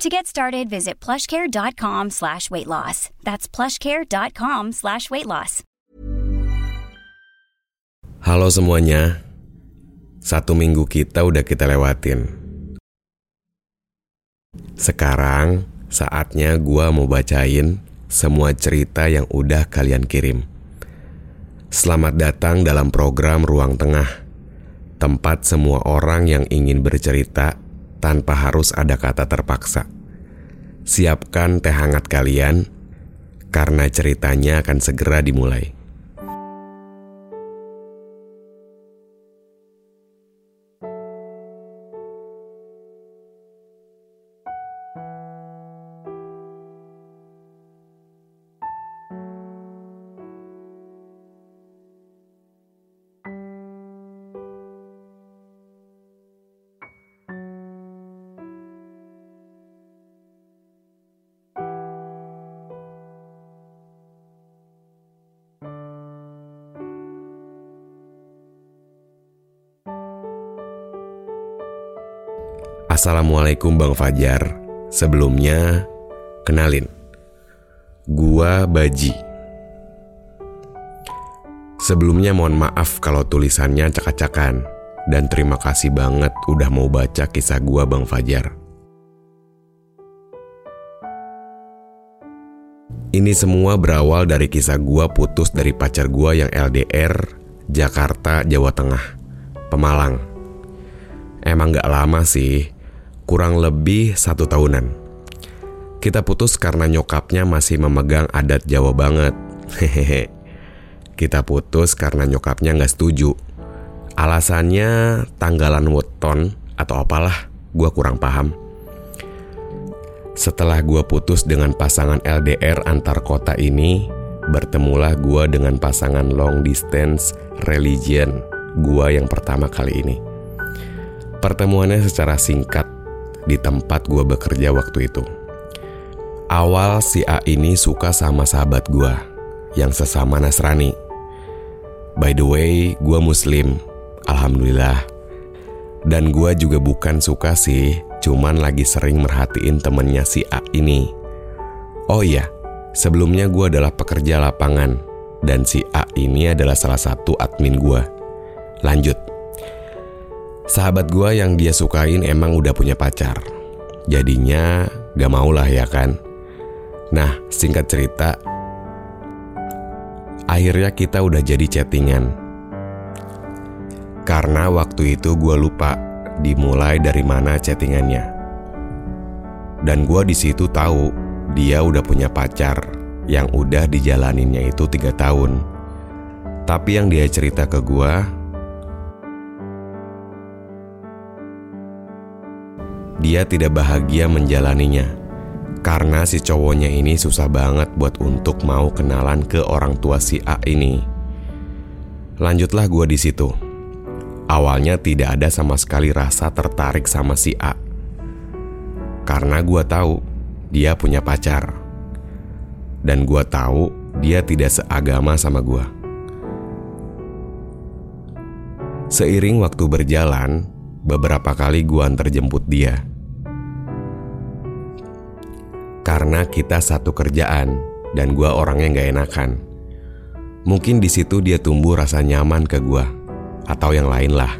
To get started, visit plushcare.com slash weight loss. That's plushcare.com slash weight loss. Halo semuanya, satu minggu kita udah kita lewatin. Sekarang saatnya gua mau bacain semua cerita yang udah kalian kirim. Selamat datang dalam program Ruang Tengah, tempat semua orang yang ingin bercerita tanpa harus ada kata terpaksa. Siapkan teh hangat kalian, karena ceritanya akan segera dimulai. Assalamualaikum Bang Fajar. Sebelumnya, kenalin. Gua Baji. Sebelumnya mohon maaf kalau tulisannya cak-cakan Dan terima kasih banget udah mau baca kisah gua Bang Fajar. Ini semua berawal dari kisah gua putus dari pacar gua yang LDR, Jakarta, Jawa Tengah, Pemalang. Emang gak lama sih, kurang lebih satu tahunan. Kita putus karena nyokapnya masih memegang adat Jawa banget. Hehehe. Kita putus karena nyokapnya nggak setuju. Alasannya tanggalan weton atau apalah, gua kurang paham. Setelah gua putus dengan pasangan LDR antar kota ini, bertemulah gua dengan pasangan long distance religion gua yang pertama kali ini. Pertemuannya secara singkat di tempat gue bekerja waktu itu. Awal si A ini suka sama sahabat gue yang sesama Nasrani. By the way, gue muslim, alhamdulillah. Dan gue juga bukan suka sih, cuman lagi sering merhatiin temennya si A ini. Oh iya, sebelumnya gue adalah pekerja lapangan, dan si A ini adalah salah satu admin gue. Lanjut. Sahabat gue yang dia sukain emang udah punya pacar. Jadinya gak mau lah ya kan. Nah, singkat cerita, akhirnya kita udah jadi chattingan. Karena waktu itu gue lupa dimulai dari mana chattingannya. Dan gue di situ tahu dia udah punya pacar yang udah dijalaninnya itu tiga tahun. Tapi yang dia cerita ke gue, dia tidak bahagia menjalaninya karena si cowoknya ini susah banget buat untuk mau kenalan ke orang tua si A ini. Lanjutlah gue di situ. Awalnya tidak ada sama sekali rasa tertarik sama si A. Karena gue tahu dia punya pacar. Dan gue tahu dia tidak seagama sama gue. Seiring waktu berjalan, beberapa kali gue antar jemput dia karena kita satu kerjaan dan gue orangnya gak enakan. Mungkin di situ dia tumbuh rasa nyaman ke gue atau yang lain lah.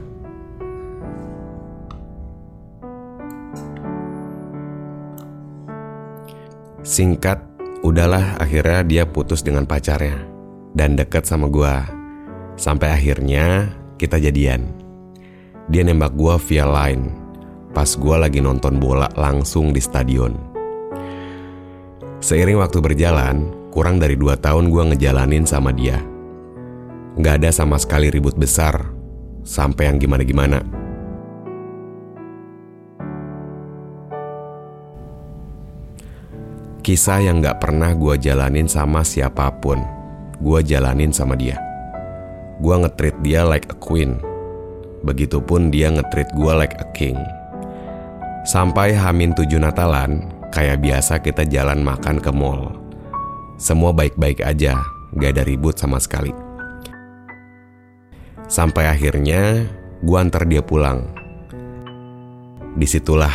Singkat, udahlah akhirnya dia putus dengan pacarnya dan deket sama gue. Sampai akhirnya kita jadian. Dia nembak gue via line pas gue lagi nonton bola langsung di stadion. Seiring waktu berjalan, kurang dari dua tahun gue ngejalanin sama dia. Gak ada sama sekali ribut besar, sampai yang gimana-gimana. Kisah yang gak pernah gue jalanin sama siapa pun, gue jalanin sama dia. Gue ngetreat dia like a queen. Begitupun dia ngetreat gue like a king. Sampai Hamin tujuh Natalan, kayak biasa kita jalan makan ke mall. Semua baik-baik aja, gak ada ribut sama sekali. Sampai akhirnya gue antar dia pulang. Di situlah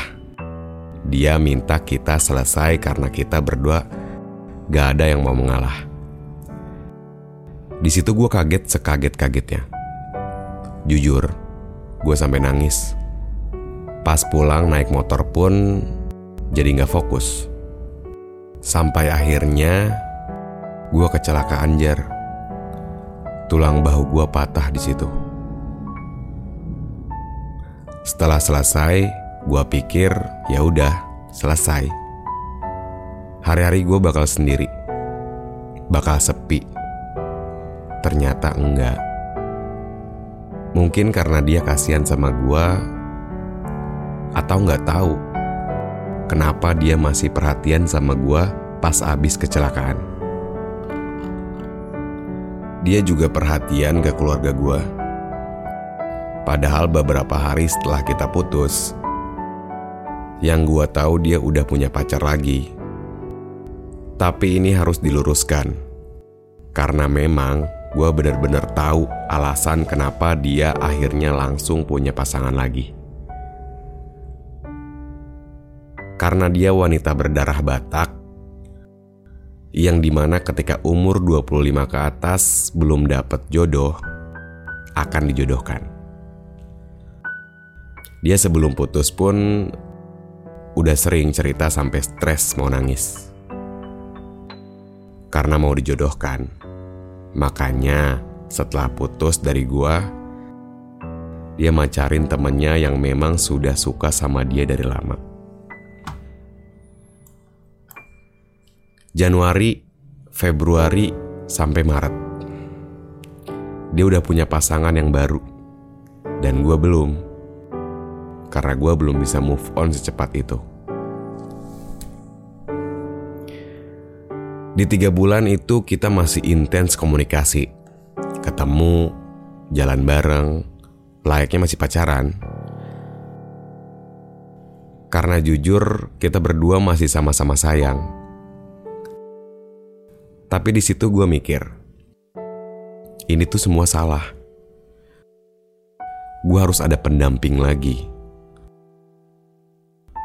dia minta kita selesai karena kita berdua gak ada yang mau mengalah. Di situ gue kaget sekaget-kagetnya. Jujur, gue sampai nangis. Pas pulang naik motor pun jadi gak fokus. Sampai akhirnya gue kecelakaan jar. Tulang bahu gue patah di situ. Setelah selesai, gue pikir ya udah selesai. Hari-hari gue bakal sendiri, bakal sepi. Ternyata enggak. Mungkin karena dia kasihan sama gue, atau nggak tahu kenapa dia masih perhatian sama gue pas abis kecelakaan. Dia juga perhatian ke keluarga gue. Padahal beberapa hari setelah kita putus, yang gue tahu dia udah punya pacar lagi. Tapi ini harus diluruskan, karena memang gue benar-benar tahu alasan kenapa dia akhirnya langsung punya pasangan lagi. Karena dia wanita berdarah Batak yang di mana ketika umur 25 ke atas belum dapat jodoh akan dijodohkan. Dia sebelum putus pun udah sering cerita sampai stres mau nangis. Karena mau dijodohkan. Makanya setelah putus dari gua, dia macarin temennya yang memang sudah suka sama dia dari lama. Januari, Februari, sampai Maret. Dia udah punya pasangan yang baru. Dan gue belum. Karena gue belum bisa move on secepat itu. Di tiga bulan itu kita masih intens komunikasi. Ketemu, jalan bareng, layaknya masih pacaran. Karena jujur, kita berdua masih sama-sama sayang tapi di situ gue mikir, ini tuh semua salah. Gue harus ada pendamping lagi.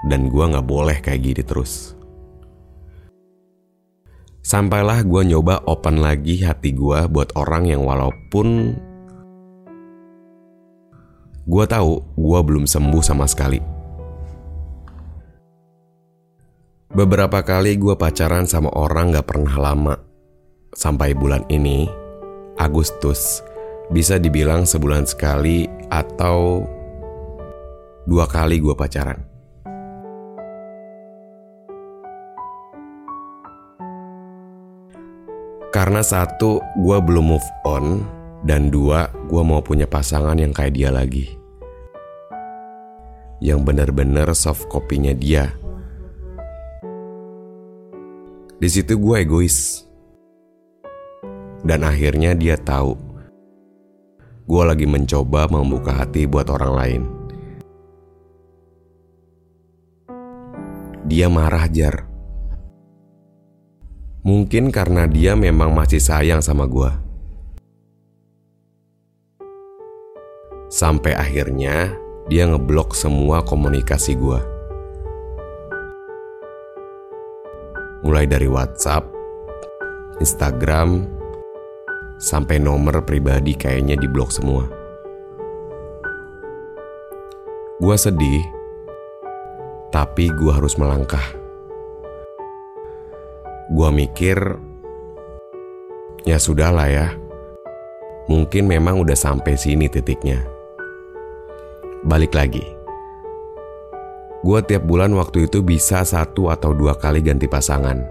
Dan gue gak boleh kayak gini terus. Sampailah gue nyoba open lagi hati gue buat orang yang walaupun gue tahu gue belum sembuh sama sekali. Beberapa kali gue pacaran sama orang gak pernah lama sampai bulan ini, Agustus, bisa dibilang sebulan sekali atau dua kali gue pacaran. Karena satu, gue belum move on, dan dua, gue mau punya pasangan yang kayak dia lagi. Yang bener-bener soft kopinya dia. Di situ gue egois dan akhirnya dia tahu gue lagi mencoba membuka hati buat orang lain. Dia marah jar. Mungkin karena dia memang masih sayang sama gue. Sampai akhirnya dia ngeblok semua komunikasi gue. Mulai dari WhatsApp, Instagram, Sampai nomor pribadi kayaknya diblok semua. Gua sedih, tapi gua harus melangkah. Gua mikir, ya sudahlah ya. Mungkin memang udah sampai sini titiknya. Balik lagi. Gua tiap bulan waktu itu bisa satu atau dua kali ganti pasangan.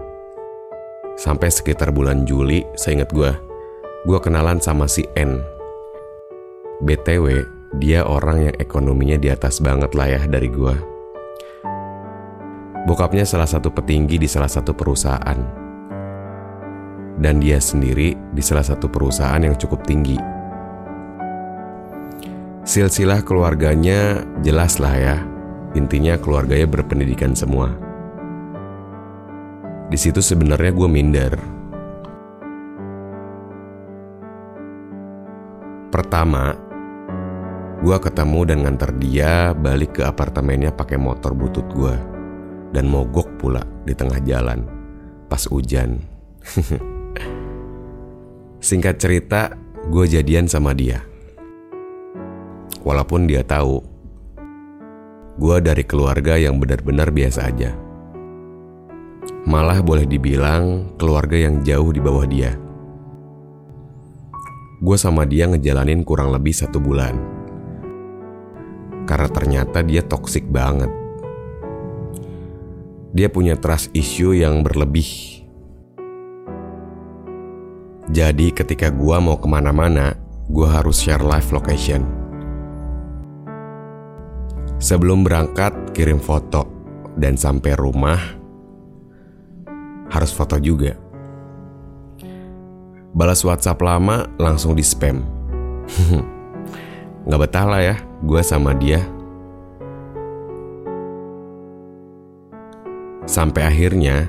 Sampai sekitar bulan Juli, saya ingat gue gue kenalan sama si N. BTW, dia orang yang ekonominya di atas banget lah ya dari gue. Bokapnya salah satu petinggi di salah satu perusahaan. dan dia sendiri di salah satu perusahaan yang cukup tinggi. Silsilah keluarganya jelas lah ya, intinya keluarganya berpendidikan semua. Di situ sebenarnya gue minder. Pertama, gue ketemu dan nganter dia balik ke apartemennya pakai motor butut gue dan mogok pula di tengah jalan pas hujan. Singkat cerita, gue jadian sama dia. Walaupun dia tahu, gue dari keluarga yang benar-benar biasa aja. Malah boleh dibilang keluarga yang jauh di bawah dia. Gue sama dia ngejalanin kurang lebih satu bulan. Karena ternyata dia toksik banget. Dia punya trust issue yang berlebih jadi ketika gua mau ke mana-mana, gua harus share live location. Sebelum berangkat, kirim foto. Dan sampai rumah, harus foto juga. Balas WhatsApp lama, langsung di spam. Gak betah lah ya, gue sama dia. Sampai akhirnya,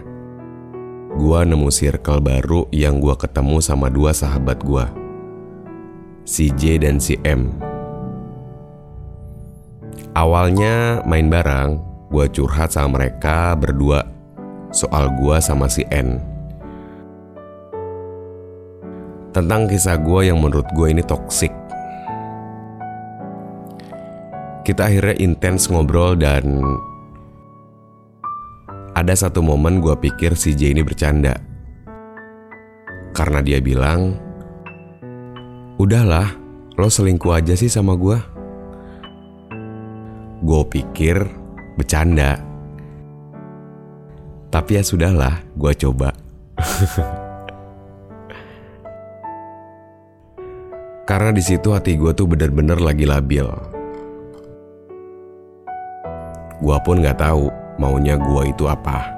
gua nemu circle baru yang gua ketemu sama dua sahabat gua. Si J dan si M. Awalnya main bareng, gua curhat sama mereka berdua soal gua sama si N. Tentang kisah gua yang menurut gua ini toksik. Kita akhirnya intens ngobrol dan ada satu momen gue pikir si J ini bercanda. Karena dia bilang, Udahlah, lo selingkuh aja sih sama gue. Gue pikir bercanda. Tapi ya sudahlah, gue coba. Karena di situ hati gue tuh bener-bener lagi labil. Gue pun gak tahu maunya gue itu apa.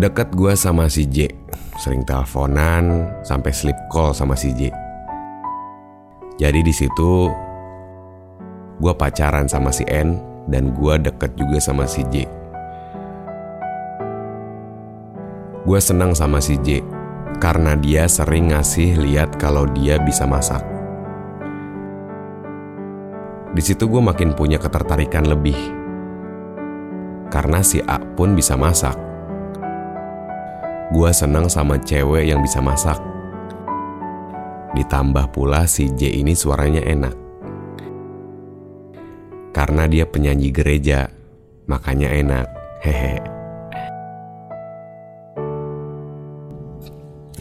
Deket gue sama si J, sering teleponan sampai sleep call sama si J. Jadi di situ gue pacaran sama si N dan gue deket juga sama si J. Gue senang sama si J karena dia sering ngasih lihat kalau dia bisa masak. Di situ gue makin punya ketertarikan lebih. Karena si A pun bisa masak. Gue senang sama cewek yang bisa masak. Ditambah pula si J ini suaranya enak. Karena dia penyanyi gereja, makanya enak. Hehe.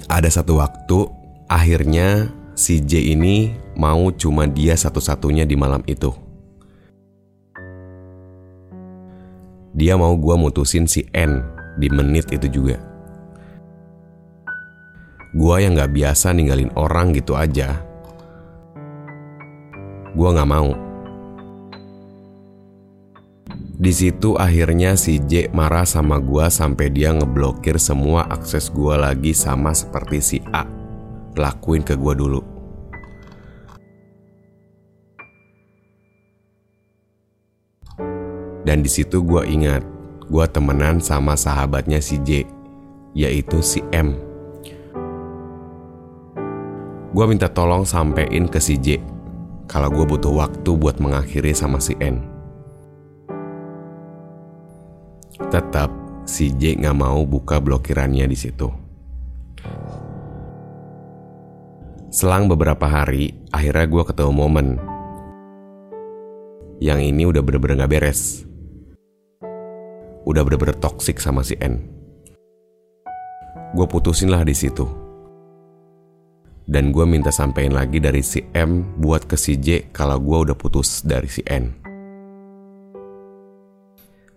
Ada satu waktu, akhirnya si J ini mau cuma dia satu-satunya di malam itu. Dia mau gue mutusin si N di menit itu juga. Gue yang gak biasa ninggalin orang gitu aja. Gue gak mau. Di situ akhirnya si J marah sama gue sampai dia ngeblokir semua akses gue lagi sama seperti si A lakuin ke gue dulu. Dan di situ gue ingat, gue temenan sama sahabatnya si J, yaitu si M. Gue minta tolong sampein ke si J, kalau gue butuh waktu buat mengakhiri sama si N. Tetap si J gak mau buka blokirannya di situ. Selang beberapa hari, akhirnya gue ketemu momen. Yang ini udah bener-bener gak beres udah bener-bener toxic sama si N. Gue putusin lah di situ. Dan gue minta sampein lagi dari si M buat ke si J kalau gue udah putus dari si N.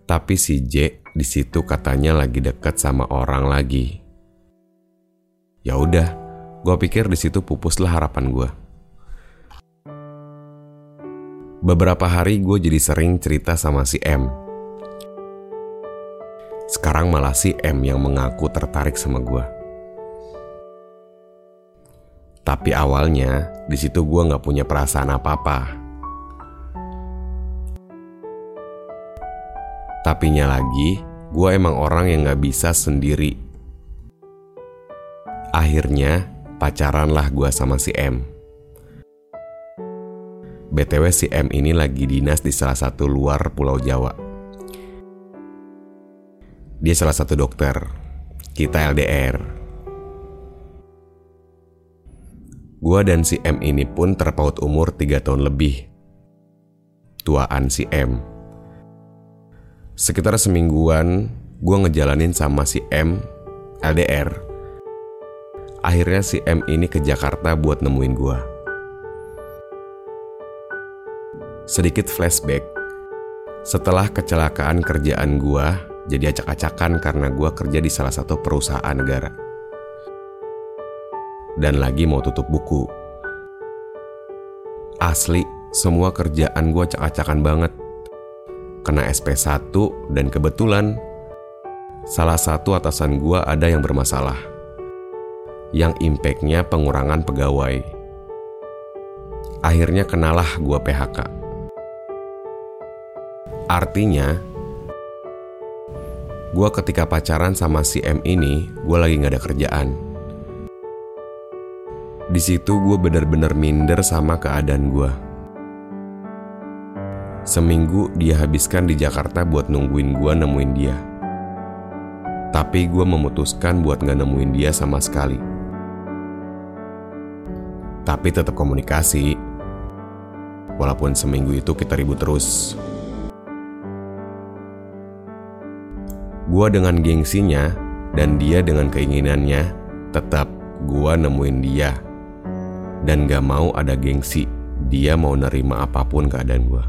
Tapi si J di situ katanya lagi deket sama orang lagi. Ya udah, gue pikir di situ pupuslah harapan gue. Beberapa hari gue jadi sering cerita sama si M Sekarang malah si M yang mengaku tertarik sama gue. Tapi awalnya di situ gue nggak punya perasaan apa-apa. Tapinya lagi, gue emang orang yang nggak bisa sendiri. Akhirnya pacaranlah gue sama si M. BTW si M ini lagi dinas di salah satu luar pulau Jawa. Dia salah satu dokter. Kita LDR. Gua dan si M ini pun terpaut umur 3 tahun lebih. Tuaan si M. Sekitar semingguan, gua ngejalanin sama si M LDR. Akhirnya si M ini ke Jakarta buat nemuin gua. Sedikit flashback. Setelah kecelakaan kerjaan gua, jadi acak-acakan karena gue kerja di salah satu perusahaan negara. Dan lagi mau tutup buku. Asli, semua kerjaan gue acak-acakan banget. Kena SP1 dan kebetulan salah satu atasan gue ada yang bermasalah. Yang impactnya pengurangan pegawai. Akhirnya kenalah gue PHK. Artinya, gue ketika pacaran sama si M ini, gue lagi gak ada kerjaan. Di situ gue bener-bener minder sama keadaan gue. Seminggu dia habiskan di Jakarta buat nungguin gue nemuin dia. Tapi gue memutuskan buat gak nemuin dia sama sekali. Tapi tetap komunikasi. Walaupun seminggu itu kita ribut terus. Gua dengan gengsinya dan dia dengan keinginannya tetap gua nemuin dia. Dan gak mau ada gengsi, dia mau nerima apa pun keadaan gua.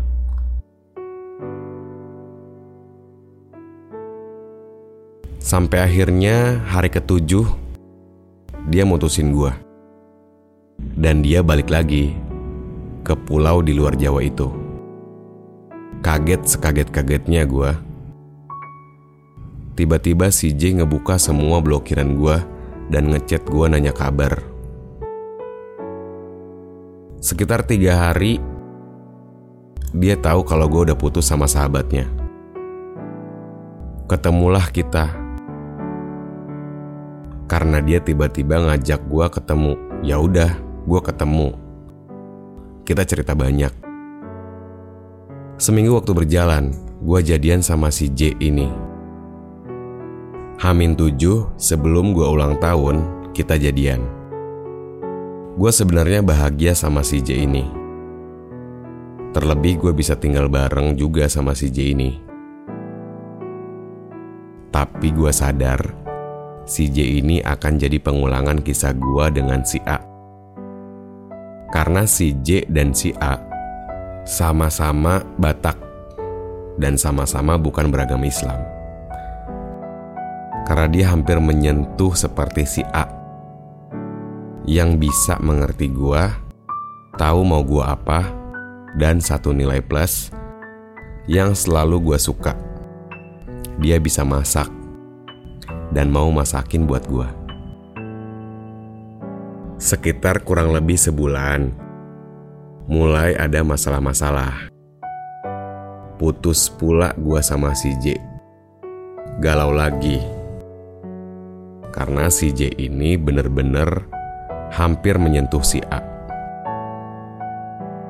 Sampai akhirnya hari ketujuh, dia mutusin gua. Dan dia balik lagi ke pulau di luar Jawa itu. Kaget sekaget-kagetnya gua Tiba-tiba si J ngebuka semua blokiran gue dan ngechat gue nanya kabar. Sekitar tiga hari, dia tahu kalau gue udah putus sama sahabatnya. Ketemulah kita. Karena dia tiba-tiba ngajak gue ketemu. Ya udah, gue ketemu. Kita cerita banyak. Seminggu waktu berjalan, gue jadian sama si J ini. Hamin 7 sebelum gue ulang tahun, kita jadian. Gue sebenarnya bahagia sama si J ini. Terlebih gue bisa tinggal bareng juga sama si J ini. Tapi gue sadar, si J ini akan jadi pengulangan kisah gue dengan si A. Karena si J dan si A sama-sama Batak dan sama-sama bukan beragam Islam karena dia hampir menyentuh seperti si A yang bisa mengerti gua, tahu mau gua apa, dan satu nilai plus yang selalu gua suka. Dia bisa masak dan mau masakin buat gua. Sekitar kurang lebih sebulan, mulai ada masalah-masalah. Putus pula gua sama si J. Galau lagi karena si J ini bener-bener hampir menyentuh si A.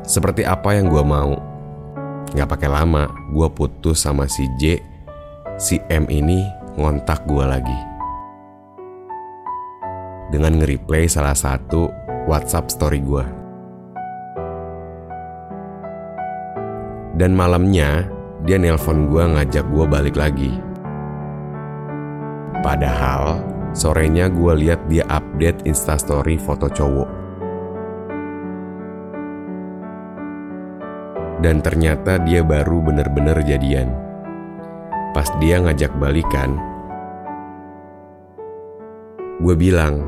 Seperti apa yang gue mau. Gak pakai lama, gue putus sama si J. Si M ini ngontak gue lagi. Dengan nge-replay salah satu WhatsApp story gue. Dan malamnya, dia nelpon gue ngajak gue balik lagi. Padahal Sorenya gue lihat dia update instastory foto cowok. Dan ternyata dia baru bener-bener jadian. Pas dia ngajak balikan, gue bilang,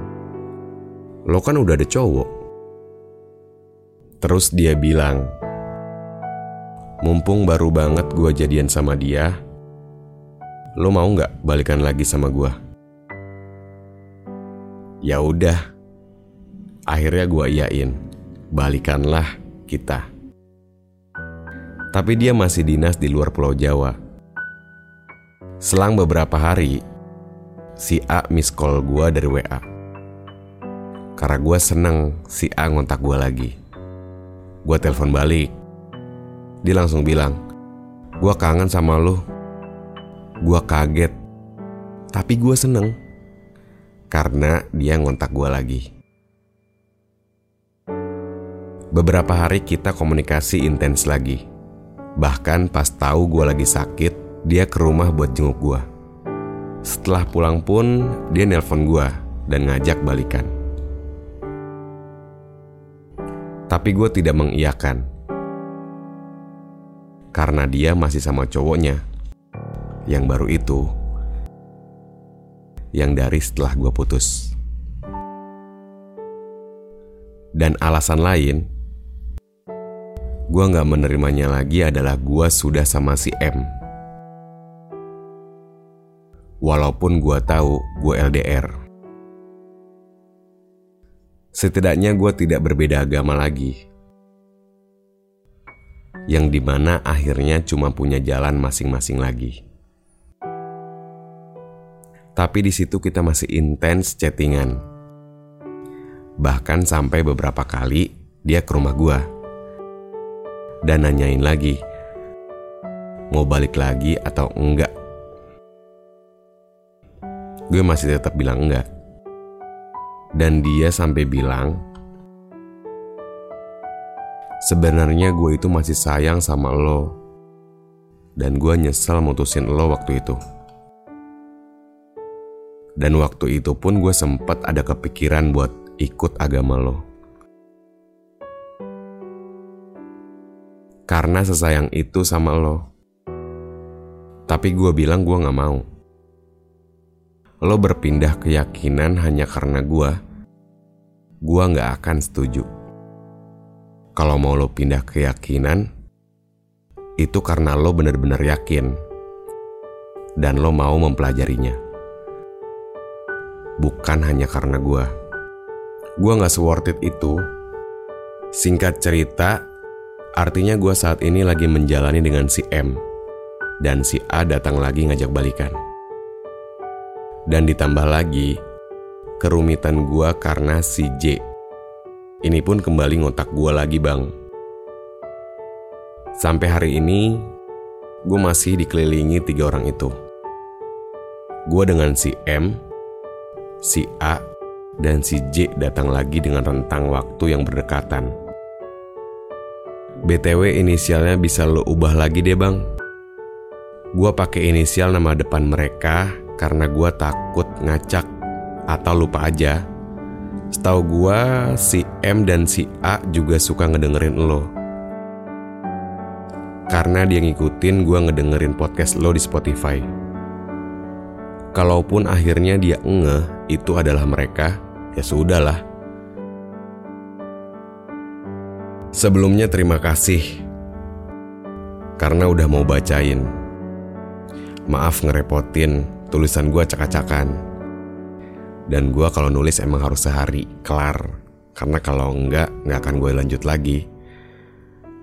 lo kan udah ada cowok. Terus dia bilang, mumpung baru banget gue jadian sama dia, lo mau nggak balikan lagi sama gue? Ya udah, akhirnya gue iyain, balikanlah kita. Tapi dia masih dinas di luar Pulau Jawa. Selang beberapa hari, si A miss call gue dari WA. Karena gue seneng si A ngontak gue lagi. Gue telepon balik. Dia langsung bilang, gue kangen sama lo Gue kaget, tapi gue seneng karena dia ngontak gue lagi. Beberapa hari kita komunikasi intens lagi. Bahkan pas tahu gue lagi sakit, dia ke rumah buat jenguk gue. Setelah pulang pun, dia nelpon gue dan ngajak balikan. Tapi gue tidak mengiyakan. Karena dia masih sama cowoknya yang baru itu yang dari setelah gue putus. Dan alasan lain, gue gak menerimanya lagi adalah gue sudah sama si M. Walaupun gue tahu gue LDR. Setidaknya gue tidak berbeda agama lagi. Yang di mana akhirnya cuma punya jalan masing-masing lagi. Tapi di situ kita masih intens chattingan. Bahkan sampai beberapa kali dia ke rumah gua. Dan nanyain lagi, mau balik lagi atau enggak. Gue masih tetap bilang enggak. Dan dia sampai bilang, sebenarnya gue itu masih sayang sama lo. Dan gue nyesel mutusin lo waktu itu. Dan waktu itu pun gue sempet ada kepikiran buat ikut agama lo. Karena sesayang itu sama lo. Tapi gue bilang gue gak mau. Lo berpindah keyakinan hanya karena gue. Gue gak akan setuju. Kalau mau lo pindah keyakinan, itu karena lo benar-benar yakin. Dan lo mau mempelajarinya bukan hanya karena gue. Gue gak seworth it itu. Singkat cerita, artinya gue saat ini lagi menjalani dengan si M. Dan si A datang lagi ngajak balikan. Dan ditambah lagi, kerumitan gue karena si J. Ini pun kembali ngotak gue lagi bang. Sampai hari ini, gue masih dikelilingi tiga orang itu. Gue dengan si M, si A dan si J datang lagi dengan rentang waktu yang berdekatan. BTW inisialnya bisa lo ubah lagi deh bang. Gua pakai inisial nama depan mereka karena gua takut ngacak atau lupa aja. Setahu gua si M dan si A juga suka ngedengerin lo. Karena dia ngikutin gua ngedengerin podcast lo di Spotify. Kalaupun akhirnya dia ngeh itu adalah mereka, ya sudahlah. Sebelumnya terima kasih karena udah mau bacain. Maaf ngerepotin tulisan gue acak-acakan. Dan gue kalau nulis emang harus sehari, kelar. Karena kalau enggak, nggak akan gue lanjut lagi.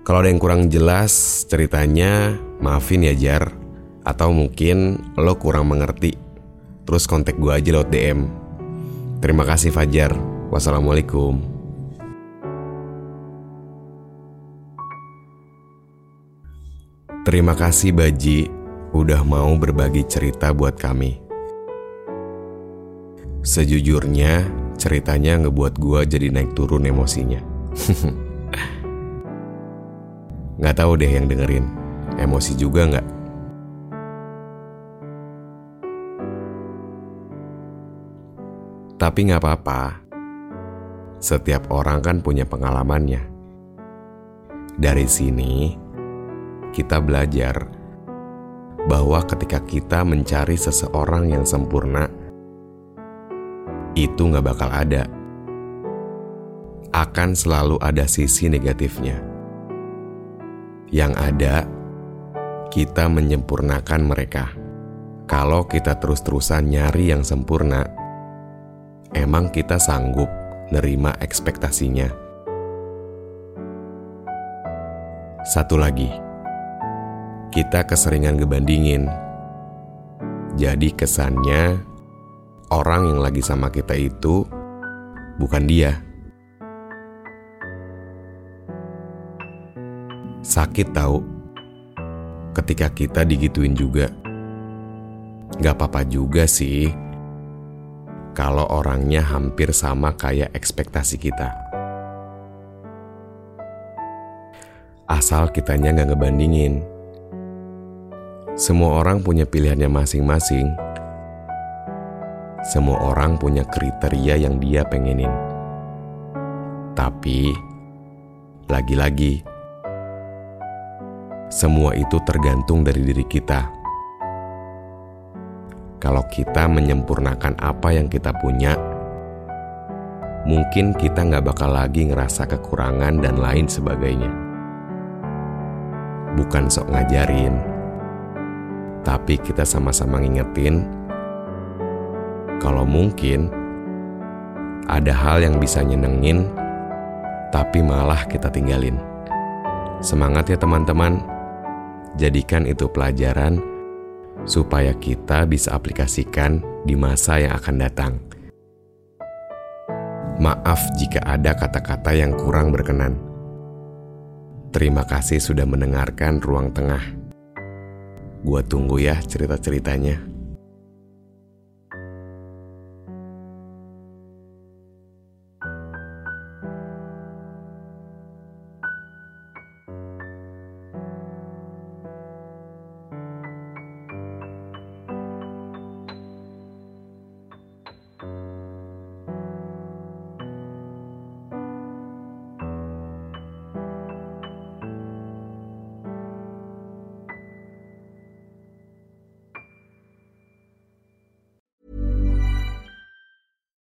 Kalau ada yang kurang jelas ceritanya, maafin ya Jar. Atau mungkin lo kurang mengerti terus kontak gue aja lewat DM. Terima kasih Fajar. Wassalamualaikum. Terima kasih Baji udah mau berbagi cerita buat kami. Sejujurnya, ceritanya ngebuat gue jadi naik turun emosinya. Gak tahu deh yang dengerin, emosi juga gak? Tapi nggak apa-apa. Setiap orang kan punya pengalamannya. Dari sini, kita belajar bahwa ketika kita mencari seseorang yang sempurna, itu nggak bakal ada. Akan selalu ada sisi negatifnya. Yang ada, kita menyempurnakan mereka Kalau kita terus-terusan nyari yang sempurna, emang kita sanggup nerima ekspektasinya. Satu lagi, kita keseringan ngebandingin. Jadi kesannya orang yang lagi sama kita itu bukan dia. Sakit tahu ketika kita digituin juga. Gak apa-apa juga sih kalau orangnya hampir sama kayak ekspektasi kita. Asal kitanya gak ngebandingin. Semua orang punya pilihannya masing-masing. Semua orang punya kriteria yang dia pengenin. Tapi, lagi-lagi, semua itu tergantung dari diri kita kalau kita menyempurnakan apa yang kita punya, mungkin kita nggak bakal lagi ngerasa kekurangan dan lain sebagainya. Bukan sok ngajarin, tapi kita sama-sama ngingetin kalau mungkin ada hal yang bisa nyenengin, tapi malah kita tinggalin. Semangat ya teman-teman, jadikan itu pelajaran supaya kita bisa aplikasikan di masa yang akan datang. Maaf jika ada kata-kata yang kurang berkenan. Terima kasih sudah mendengarkan ruang tengah. Gua tunggu ya cerita-ceritanya.